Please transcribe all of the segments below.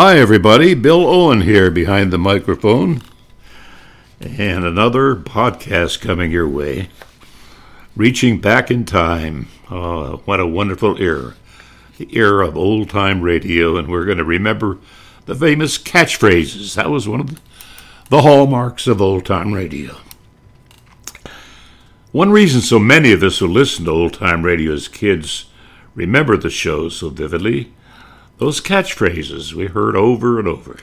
Hi, everybody. Bill Owen here behind the microphone. And another podcast coming your way. Reaching back in time. Oh, what a wonderful era. The era of old time radio. And we're going to remember the famous catchphrases. That was one of the hallmarks of old time radio. One reason so many of us who listened to old time radio as kids remember the show so vividly those catchphrases we heard over and over.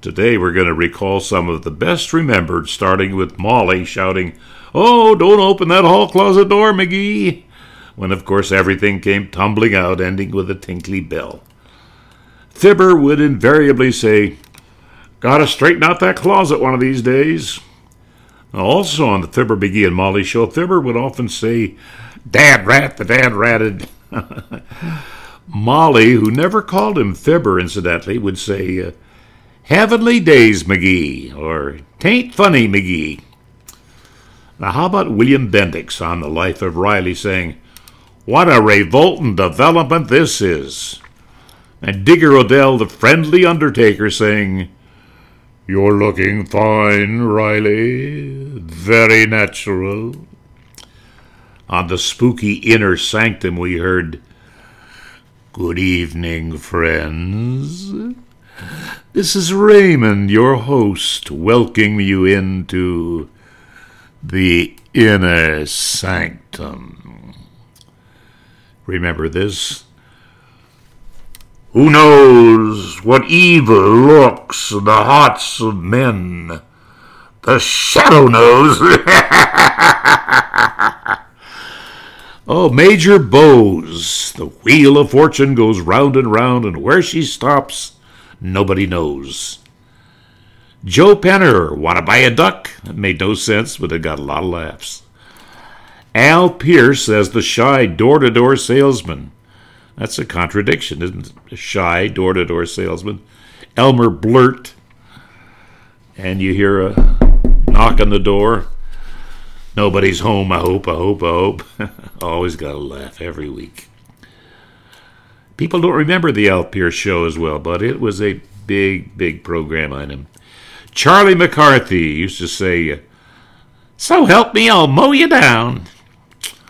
Today we're going to recall some of the best remembered, starting with Molly shouting, Oh, don't open that hall closet door, McGee! When, of course, everything came tumbling out, ending with a tinkly bell. Fibber would invariably say, Gotta straighten out that closet one of these days. Also on the Fibber, McGee, and Molly show, Fibber would often say, Dad rat, the dad ratted. Molly, who never called him Fibber, incidentally, would say, uh, Heavenly Days, McGee, or Tain't Funny, McGee. Now, how about William Bendix on The Life of Riley saying, What a revolting development this is? And Digger O'Dell, the friendly undertaker, saying, You're looking fine, Riley. Very natural. On the spooky inner sanctum, we heard, Good evening, friends. This is Raymond, your host, welcoming you into the inner sanctum. Remember this? Who knows what evil lurks in the hearts of men? The shadow knows. Oh, Major Bowes, the wheel of fortune goes round and round, and where she stops, nobody knows. Joe Penner, wanna buy a duck? That made no sense, but it got a lot of laughs. Al Pearce as the shy door to door salesman. That's a contradiction, isn't it? A shy door to door salesman. Elmer Blurt. And you hear a knock on the door. Nobody's home, I hope, I hope, I hope. Always got to laugh every week. People don't remember the Al Pearce show as well, but it was a big, big program on him. Charlie McCarthy used to say, So help me, I'll mow you down.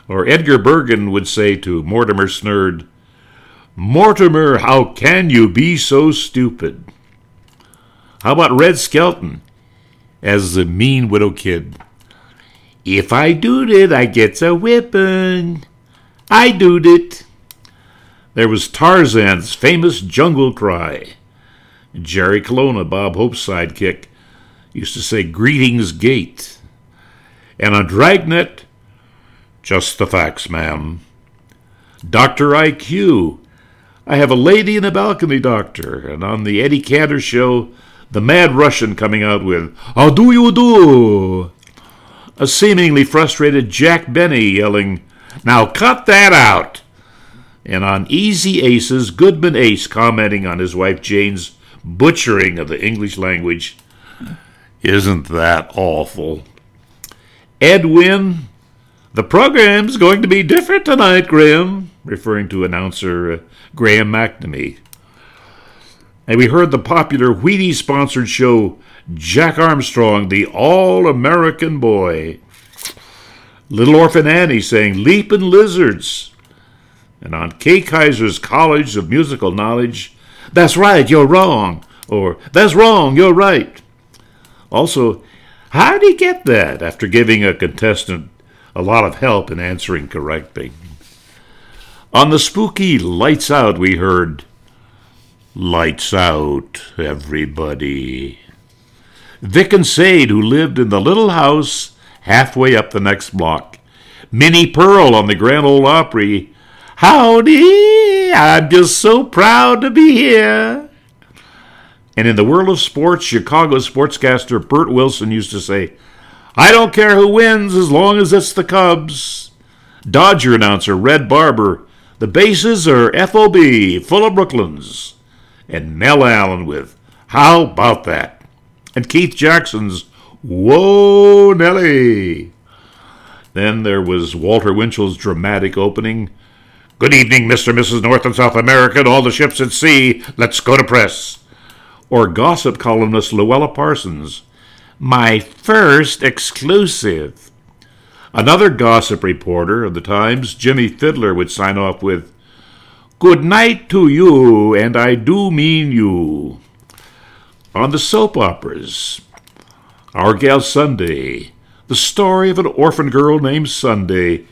Or Edgar Bergen would say to Mortimer Snerd, Mortimer, how can you be so stupid? How about Red Skelton as the mean widdle kid? If I doed it, I gets a whippin'. I doed it. There was Tarzan's famous jungle cry. Jerry Colonna, Bob Hope's sidekick, used to say, Greetings, gate. And on Dragnet, just the facts, ma'am. Dr. IQ, I have a lady in the balcony, doctor. And on the Eddie Cantor show, the mad Russian coming out with, How do you do? A seemingly frustrated Jack Benny yelling, Now cut that out! And on Easy Aces, Goodman Ace commenting on his wife Jane's butchering of the English language. Isn't that awful? Ed Wynn, the program's going to be different tonight, Graham, referring to announcer uh, Graham McNamee. And we heard the popular Wheaties sponsored show Jack Armstrong, the All American Boy. Little Orphan Annie saying Leapin' Lizards. And on Kay Kyser's College of Musical Knowledge, That's right, you're wrong. Or That's wrong, you're right. Also, how'd he get that after giving a contestant a lot of help in answering correctly? On the spooky Lights Out, we heard Lights Out, everybody. Vic and Sade, who lived in the little house halfway up the next block. Minnie Pearl on the Grand Ole Opry. Howdy! I'm just so proud to be here. And in the world of sports, Chicago sportscaster Bert Wilson used to say, I don't care who wins as long as it's the Cubs. Dodger announcer Red Barber, the bases are FOB, full of Brooklyns. And Mel Allen with, How about that? And Keith Jackson's Whoa, Nelly. Then there was Walter Winchell's dramatic opening Good evening, Mr. and Mrs. North and South America and all the ships at sea. Let's go to press. Or gossip columnist Louella Parsons. My first exclusive. Another gossip reporter of the Times, Jimmy Fidler, would sign off with, Good night to you, and I do mean you. On the soap operas, Our Gal Sunday, the story of an orphan girl named Sunday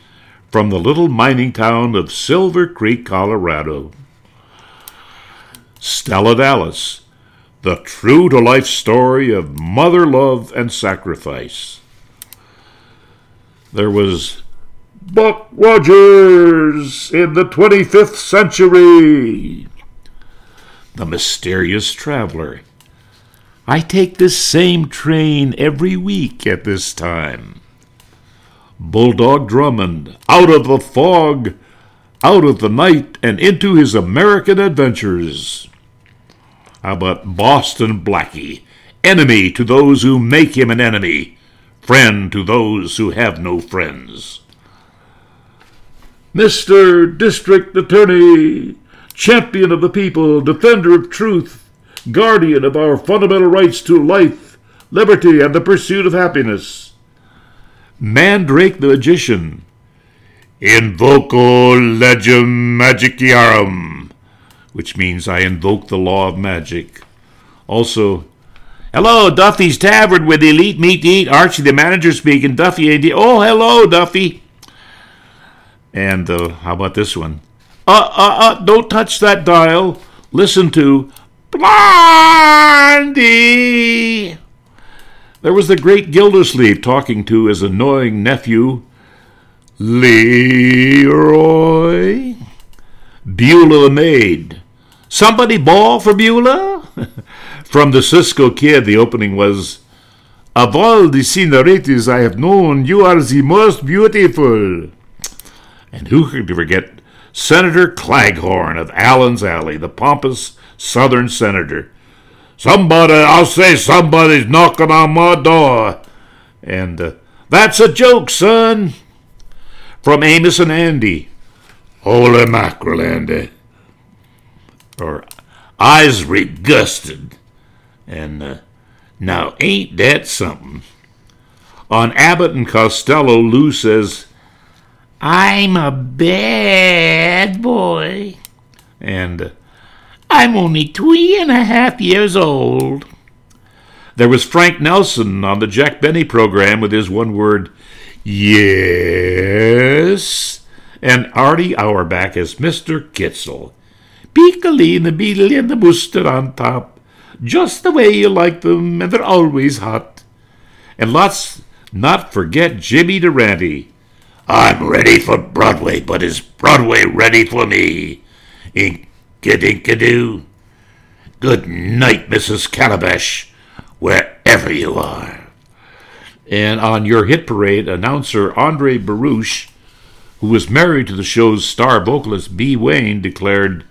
from the little mining town of Silver Creek, Colorado. Stella Dallas, the true to life story of mother love and sacrifice. There was Buck Rogers in the 25th century. The mysterious traveler. I take this same train every week at this time. Bulldog Drummond, out of the fog, out of the night, and into his American adventures. How about Boston Blackie, enemy to those who make him an enemy, friend to those who have no friends? Mr. District Attorney, champion of the people, defender of truth, guardian of our fundamental rights to life, liberty, and the pursuit of happiness. Mandrake the Magician. Invoco legem magicarum, which means I invoke the law of magic. Also, Hello, Duffy's Tavern with elite meet to eat. Archie, the manager, speaking. Duffy, AD. Oh, hello, Duffy. And uh, how about this one? Uh, uh, uh, don't touch that dial. Listen to Blondie. There was the great Gildersleeve talking to his annoying nephew, Leroy. Beulah the maid. Somebody bawl for Beulah? From the Cisco Kid, the opening was, Of all the senoritas I have known, you are the most beautiful. And who could forget Senator Claghorn of Allen's Alley, the pompous Southern senator? Somebody, I'll say somebody's knocking on my door. And uh, that's a joke, son. From Amos and Andy. Holy mackerel, Andy. Or I's regusted. And uh, now ain't that something? On Abbott and Costello, Lou says, I'm a bad boy. And I'm only three and a half years old. There was Frank Nelson on the Jack Benny program with his one word, yes, and Artie Auerbach as Mr. Kitzel. Piccoli and the beetle and the mustard on top, just the way you like them, and they're always hot. And let's not forget Jimmy Durante. I'm ready for Broadway, but is Broadway ready for me? Ink Gadinkadoo. Good night, Mrs. Calabash, wherever you are. And on your hit parade, announcer Andre Baruch, who was married to the show's star vocalist Bea Wain, declared,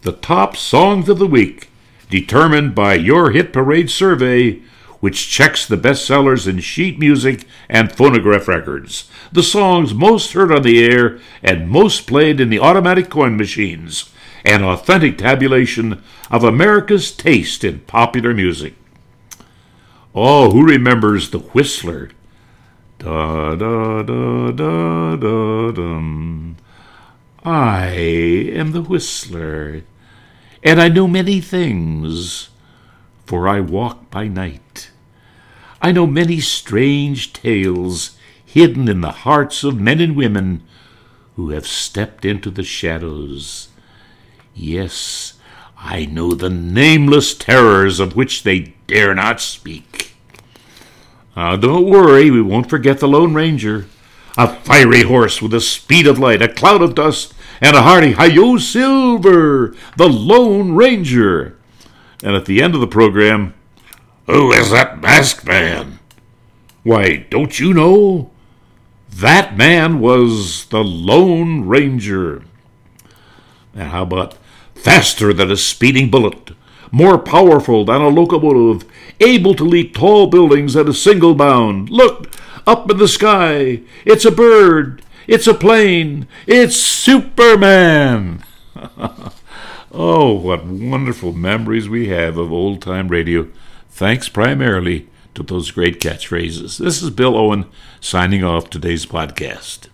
The top songs of the week, determined by your hit parade survey, which checks the bestsellers in sheet music and phonograph records, the songs most heard on the air and most played in the automatic coin machines an authentic tabulation of America's taste in popular music. Oh, who remembers The Whistler? Da da da da da dum. I am the Whistler, and I know many things, for I walk by night. I know many strange tales hidden in the hearts of men and women who have stepped into the shadows Yes, I know the nameless terrors of which they dare not speak. Ah, don't worry, we won't forget the Lone Ranger. A fiery horse with the speed of light, a cloud of dust, and a hearty Hi-Yo Silver, the Lone Ranger. And at the end of the program, Who is that masked man? Why, don't you know? That man was the Lone Ranger. And how about faster than a speeding bullet, more powerful than a locomotive, able to leap tall buildings at a single bound. Look, up in the sky, it's a bird. It's a plane! It's Superman! oh, what wonderful memories we have of old time radio, thanks primarily to those great catchphrases. This is Bill Owen signing off today's podcast.